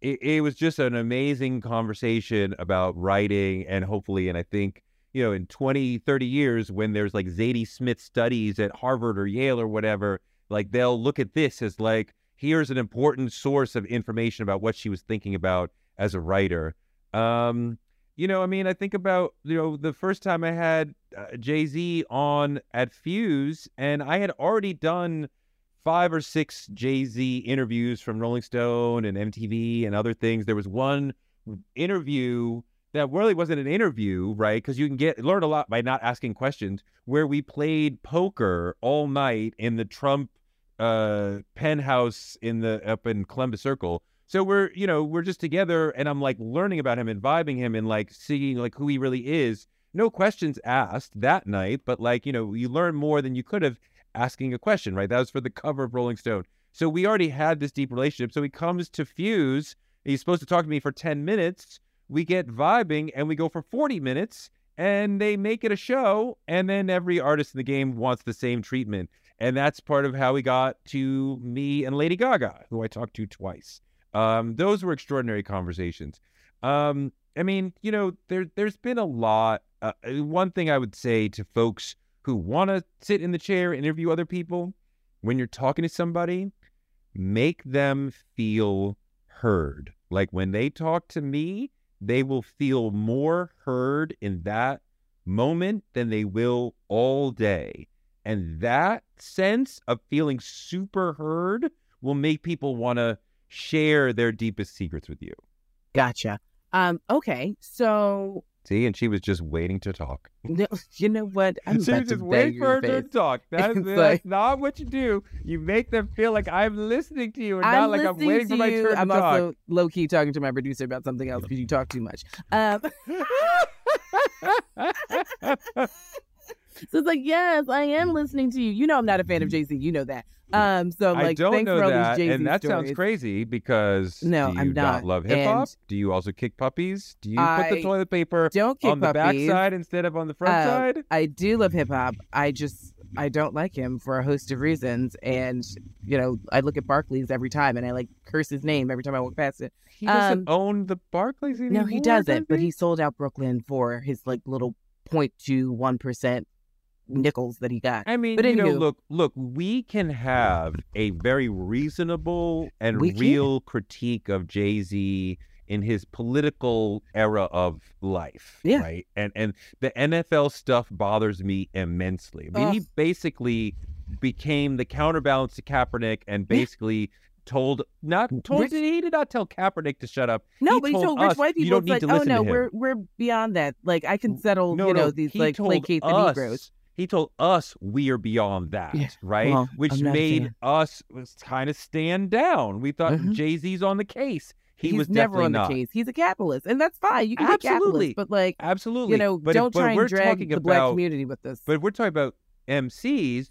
it, it was just an amazing conversation about writing and hopefully, and I think, you know, in 20, 30 years, when there's like Zadie Smith studies at Harvard or Yale or whatever, like they'll look at this as like, here's an important source of information about what she was thinking about as a writer. Um, you know, I mean, I think about, you know, the first time I had uh, Jay Z on at Fuse, and I had already done five or six Jay Z interviews from Rolling Stone and MTV and other things. There was one interview that really wasn't an interview, right? Because you can get learn a lot by not asking questions. Where we played poker all night in the Trump uh, penthouse in the up in Columbus Circle. So we're you know we're just together, and I'm like learning about him and vibing him and like seeing like who he really is. No questions asked that night, but like you know you learn more than you could have asking a question, right? That was for the cover of Rolling Stone. So we already had this deep relationship. So he comes to Fuse. He's supposed to talk to me for 10 minutes. We get vibing and we go for 40 minutes and they make it a show. And then every artist in the game wants the same treatment. And that's part of how we got to me and Lady Gaga, who I talked to twice. Um, those were extraordinary conversations. Um, I mean, you know, there there's been a lot. Uh, one thing I would say to folks who want to sit in the chair, interview other people, when you're talking to somebody, make them feel heard. Like when they talk to me, they will feel more heard in that moment than they will all day. And that sense of feeling super heard will make people want to share their deepest secrets with you. Gotcha. Um, okay, so See, and she was just waiting to talk. no, you know what? I'm she was just waiting for her to talk. That's, like- not what you do. You make them feel like I'm listening to you and I'm not like I'm waiting for my you. turn to talk. I'm also low key talking to my producer about something else because you talk too much. Um, so it's like, yes, I am listening to you. You know, I'm not a fan of Jay Z. You know that. Um, so I'm I like, don't thanks know for all that, these Jay Z and that sounds crazy because No, do you I'm not. love hip hop? Do you also kick puppies? Do you put the toilet paper don't kick on the back puppies. side instead of on the front Uh, side? I do love hip hop. I just I don't like him for a host of reasons. And, you know, I look at Barclays every time and I like curse his name every time I walk past it. He doesn't Um, own the Barclays anymore. no, he doesn't, but he sold out Brooklyn for his like little 0.21% nickels that he got. I mean, but you know, look, look, we can have a very reasonable and We can. real critique of Jay Z in his political era of life, Yeah. right? And and the NFL stuff bothers me immensely. I mean, he basically became the counterbalance to Kaepernick and basically told not told Rich- he did not tell Kaepernick to shut up. No, he but he told rich us, white you people, don't it's need like, to oh no, to him. we're we're beyond that. Like I can settle, No, you know, no, these he like placate the Negroes. He told us we are beyond that, Yeah, right? well, Which I'm not a made us kind of stand down. We thought Mhm. Jay Z's on the case. He He's was never on the not. case. He's a capitalist, and that's fine. You can be Absolutely. capitalist, but like, Absolutely, you know, But don't but try we're and drag talking the black community with this. But we're talking about MCs.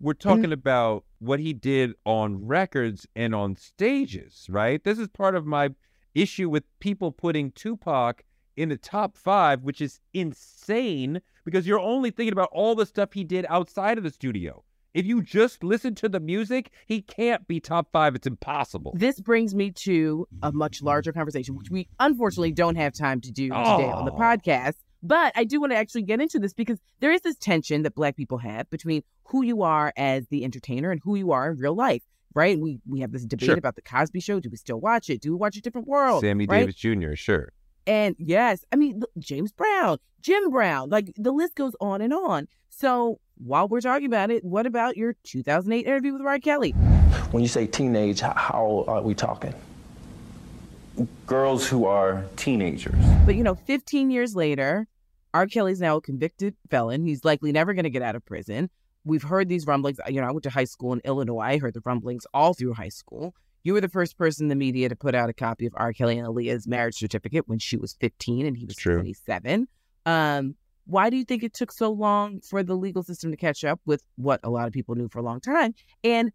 We're Mm-hmm. talking about what he did on records and on stages, right? This is part of my issue with people putting Tupac in the top five, which is insane because you're only thinking about all the stuff he did outside of the studio. If you just listen to the music, he can't be top five. It's impossible. This brings me to a much mm-hmm. larger conversation, which we unfortunately don't have time to do today on the Oh. podcast. But I do want to actually get into this because there is this tension that Black people have between who you are as the entertainer and who you are in real life, right? We we have this debate Sure. about the Cosby Show. Do we still watch it? Do we watch a different world? Sammy right? Davis Jr., sure. And yes, I mean, James Brown, Jim Brown, like the list goes on and on. So while we're talking about it, what about your 2008 interview with R. Kelly? When you say teenage, how are we talking? Girls who are teenagers. But you know, 15 years later, R. Kelly's now a convicted felon. He's likely never going to get out of prison. We've heard these rumblings. You know, I went to high school in Illinois. I heard the rumblings all through high school. You were the first person in the media to put out a copy of R. Kelly and Aaliyah's marriage certificate when she was 15 and he was True. 27. Um, why do you think it took so long for the legal system to catch up with what a lot of people knew for a long time? And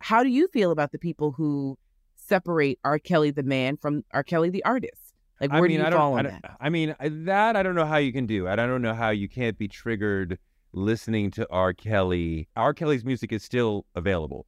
how do you feel about the people who separate R. Kelly the man from R. Kelly the artist? Like, where I mean, do you I fall I on don't- that? I mean, that I don't know how you can do. I don't know how you can't be triggered listening to R. Kelly. R. Kelly's music is still available.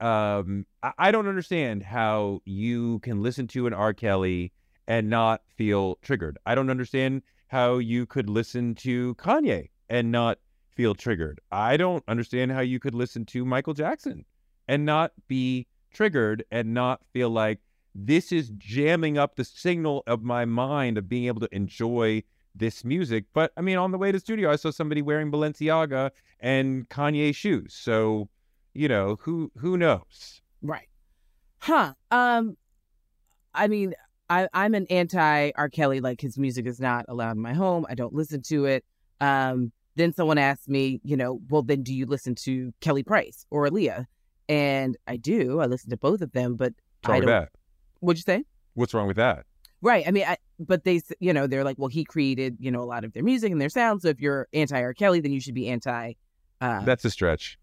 Um, I, don't understand how you can listen to an R. Kelly and not feel triggered. I don't understand how you could listen to Kanye and not feel triggered. I don't understand how you could listen to Michael Jackson and not be triggered and not feel like this is jamming up the signal of my mind of being able to enjoy this music. But I mean, on the way to studio, I saw somebody wearing Balenciaga and Kanye shoes. So, you know, who who knows? Right. Huh. Um I mean, I I'm an anti R. Kelly, like his music is not allowed in my home. I don't listen to it. Um then someone asked me, you know, well then do you listen to Kelly Price or Aaliyah? And I do. I listen to both of them, but What's wrong I don't that? What'd you say? What's wrong with that? Right. I mean, I, but they, you know, they're like, well, he created, you know, a lot of their music and their sound. So if you're anti R. Kelly, then you should be anti. Uh, That's a stretch.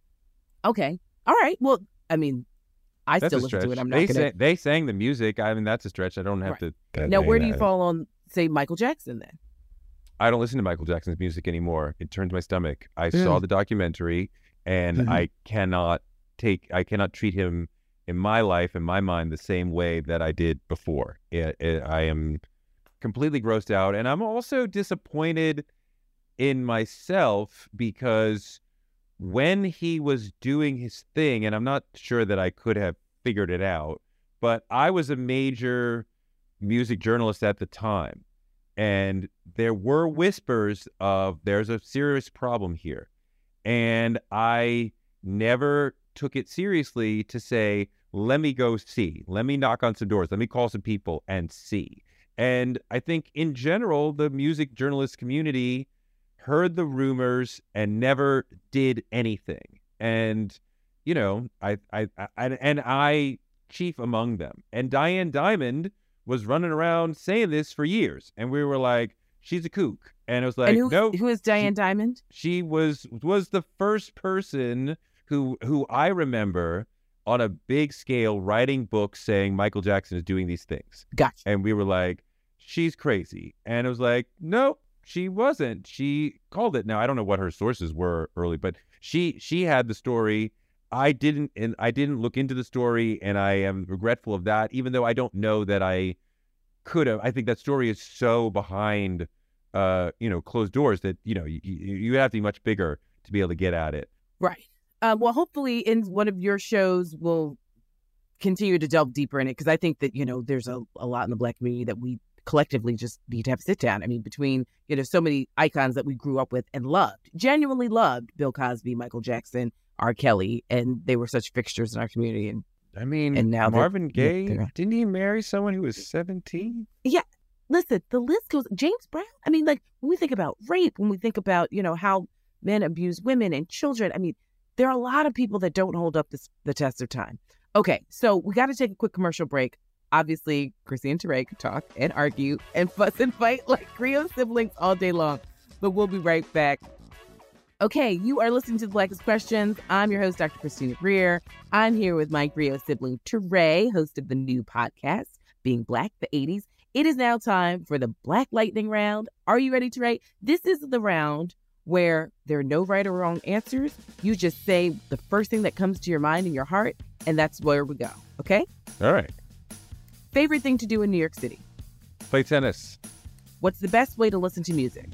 okay. All right. Well, I mean, I That's still listen stretch. to it. I'm not they gonna. sang, they sang the music. I mean, that's a stretch. I don't have to. now, where do you fall on, say, Michael Jackson then? I don't listen to Michael Jackson's music anymore. It turns my stomach. I saw Mm. the documentary, and Mhm. I cannot take. I cannot treat him in my life, in my mind, the same way that I did before. It, it, I am completely grossed out, and I'm also disappointed in myself because when he was doing his thing, and I'm not sure that I could have figured it out, but I was a major music journalist at the time. And there were whispers of there's a serious problem here. And I never took it seriously to say, let me go see, let me knock on some doors, let me call some people and see. And I think in general, the music journalist community heard the rumors and never did anything. And, you know, I, I, I and I chief among them. And Diane Dimond was running around saying this for years. And we were like, she's a kook. And it was like, no, who is Diane Dimond? she was was the first person who who I remember on a big scale writing books saying Michael Jackson is doing these things. Gotcha. And we were like, she's crazy. And it was like, nope, she wasn't. She called it. Now I don't know what her sources were early, but she she had the story. I didn't, and I didn't look into the story, and I am regretful of that. Even though I don't know that I could have. I think that story is so behind, uh, you know, closed doors that you know you, you have to be much bigger to be able to get at it. Right. Uh, well, hopefully, in one of your shows, we'll continue to delve deeper in it because I think that you know there's a, a lot in the black community that we collectively just need to have a sit down. I mean, between you know so many icons that we grew up with and loved, genuinely loved Bill Cosby, Michael Jackson, R. Kelly, and they were such fixtures in our community. And I mean, and now Marvin Gaye didn't he marry someone who was seventeen? Yeah. Listen, the list goes. James Brown. I mean, like when we think about rape, when we think about you know how men abuse women and children. I mean, there are a lot of people that don't hold up this, the test of time. Okay, so we got to take a quick commercial break. Obviously, Chrissy and Touré could talk and argue and fuss and fight like Griot siblings all day long, but we'll be right back. Okay, you are listening to the Blackest Questions. I'm your host, Dr. Christina Greer. I'm here with my Griot sibling, Touré, host of the new podcast, Being Black, the 80s. It is now time for the Black Lightning Round. Are you ready, Touré? This is the round where there are no right or wrong answers. You just say the first thing that comes to your mind and your heart, and that's where we go. Okay? All right, Favorite thing to do in New York City? play tennis. What's the best way to listen to music?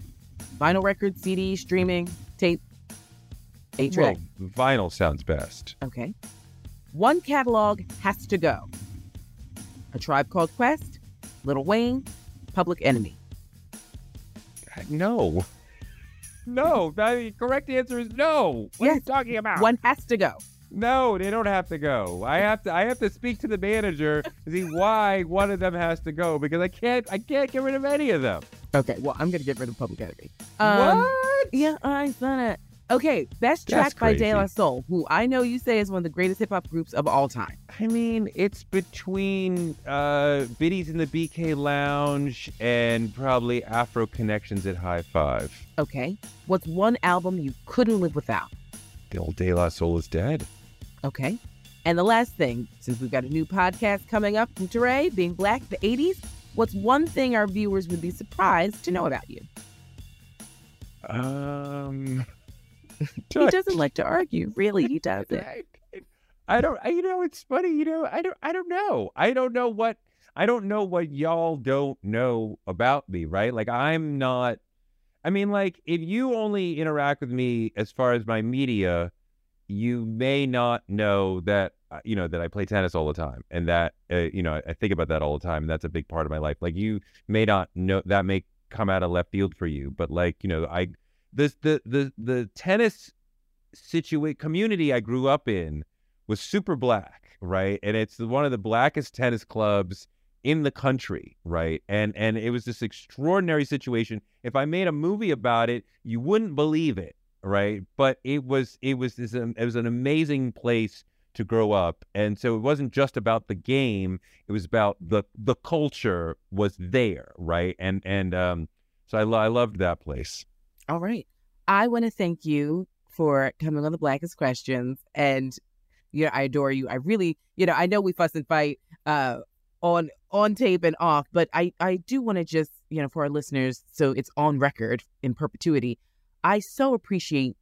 Vinyl record, CD, streaming, tape, eight track. Well, vinyl sounds best. Okay. One catalog has to go. A Tribe Called Quest, Lil Wayne, Public Enemy. Uh, no, no. The correct answer is no. What are you talking about? One has to go. No, they don't have to go. I have to. I have to speak to the manager to see why one of them has to go because I can't. I can't get rid of any of them. Okay, well, I'm gonna get rid of Public Enemy. Um, what? Yeah, I done it. Okay, best track by De La. Soul, who I know you say is one of the greatest hip hop groups of all time. I mean, it's between uh, Bitties in the BK Lounge and probably Afro Connections at High Five. Okay, what's one album you couldn't live without? The old De La Soul is dead. Okay, and the last thing, since we've got a new podcast coming up from Touré, being Black, the '80s. What's one thing our viewers would be surprised to know about you? Um, He doesn't like to argue. Really, he doesn't. I don't. I, you know, it's funny. You know, I don't. I don't know. I don't know what. I don't know what y'all don't know about me. Right? Like I'm not. I mean, like if you only interact with me as far as my media, you may not know that uh, you know that I play tennis all the time, and that uh, you know I think about that all the time, and that's a big part of my life. Like you may not know that may come out of left field for you, but like you know I this the the the tennis situate community I grew up in was super black, right? And it's one of the blackest tennis clubs in the country, right? And and it was this extraordinary situation. If I made a movie about it, you wouldn't believe it, right? But it was it was this it was an amazing place to grow up. And so it wasn't just about the game, it was about the the culture was there, right? And and um so I I loved that place. All right. I want to thank you for coming on the Blackest Questions. And, you know, I adore you. I really, you know, I know we fuss and fight uh, on on tape and off, but I, I do want to just, you know, for our listeners, so it's on record in perpetuity. I so appreciate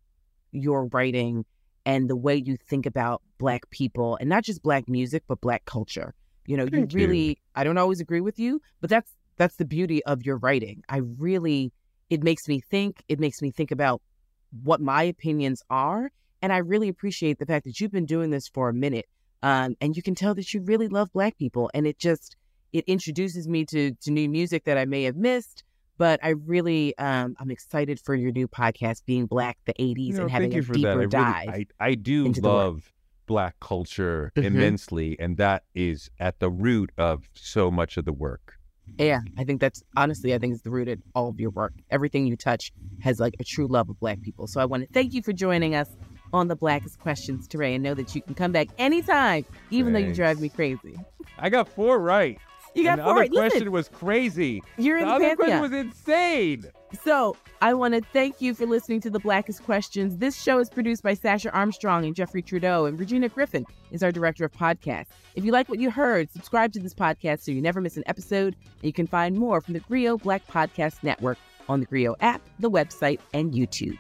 your writing and the way you think about Black people and not just Black music, but Black culture. You know, you Thank you. really, I don't always agree with you, but that's that's the beauty of your writing. I really it makes me think it makes me think about what my opinions are and i really appreciate the fact that you've been doing this for a minute um, and you can tell that you really love black people and it just it introduces me to to new music that i may have missed but i really um, i'm excited for your new podcast being black the 80s No, and having thank you a for deeper that. I, really, dive I, I do into the work. love black culture Mhm. immensely, and that is at the root of so much of the work. Yeah, I think that's honestly, I think it's the root of all of your work. Everything you touch has like a true love of Black people. So I want to thank you for joining us on the Blackest Questions today, and know that you can come back anytime, even though you drive me crazy. I got four right. You got and the right. other Listen. question was crazy. You're in the the other question was insane. So I want to thank you for listening to the Blackest Questions. This show is produced by Sasha Armstrong and Jeffrey Trudeau, and Regina Griffin is our director of podcasts. If you like what you heard, subscribe to this podcast so you never miss an episode. And you can find more from the Grio Black Podcast Network on the Grio app, the website, and YouTube.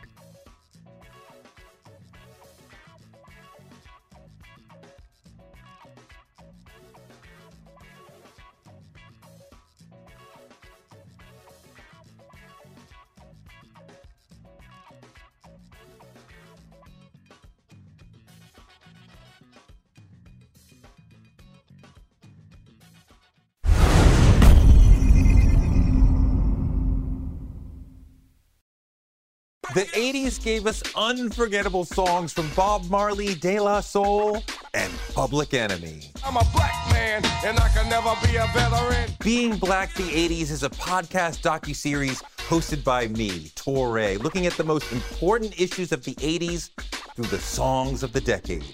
The 80s gave us unforgettable songs from Bob Marley, De La Soul, and Public Enemy. I'm a black man, and I can never be a veteran. Being Black the 80s is a podcast docu-series hosted by me, Touré, looking at the most important issues of the 80s through the songs of the decade.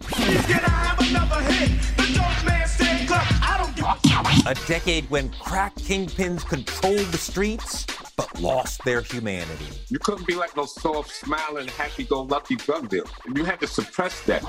A decade when crack kingpins controlled the streets but lost their humanity. You couldn't be like no soft, smiling, happy-go-lucky drug dealer. You had to suppress that.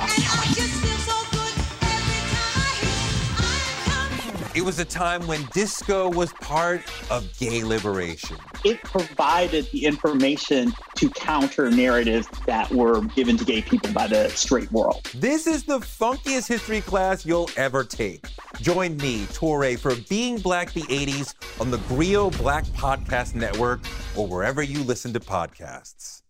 It was a time when disco was part of gay liberation. It provided the information to counter narratives that were given to gay people by the straight world. This is the funkiest history class you'll ever take. Join me, Touré, for Being Black the 80s on the Grio Black Podcast Network or wherever you listen to podcasts.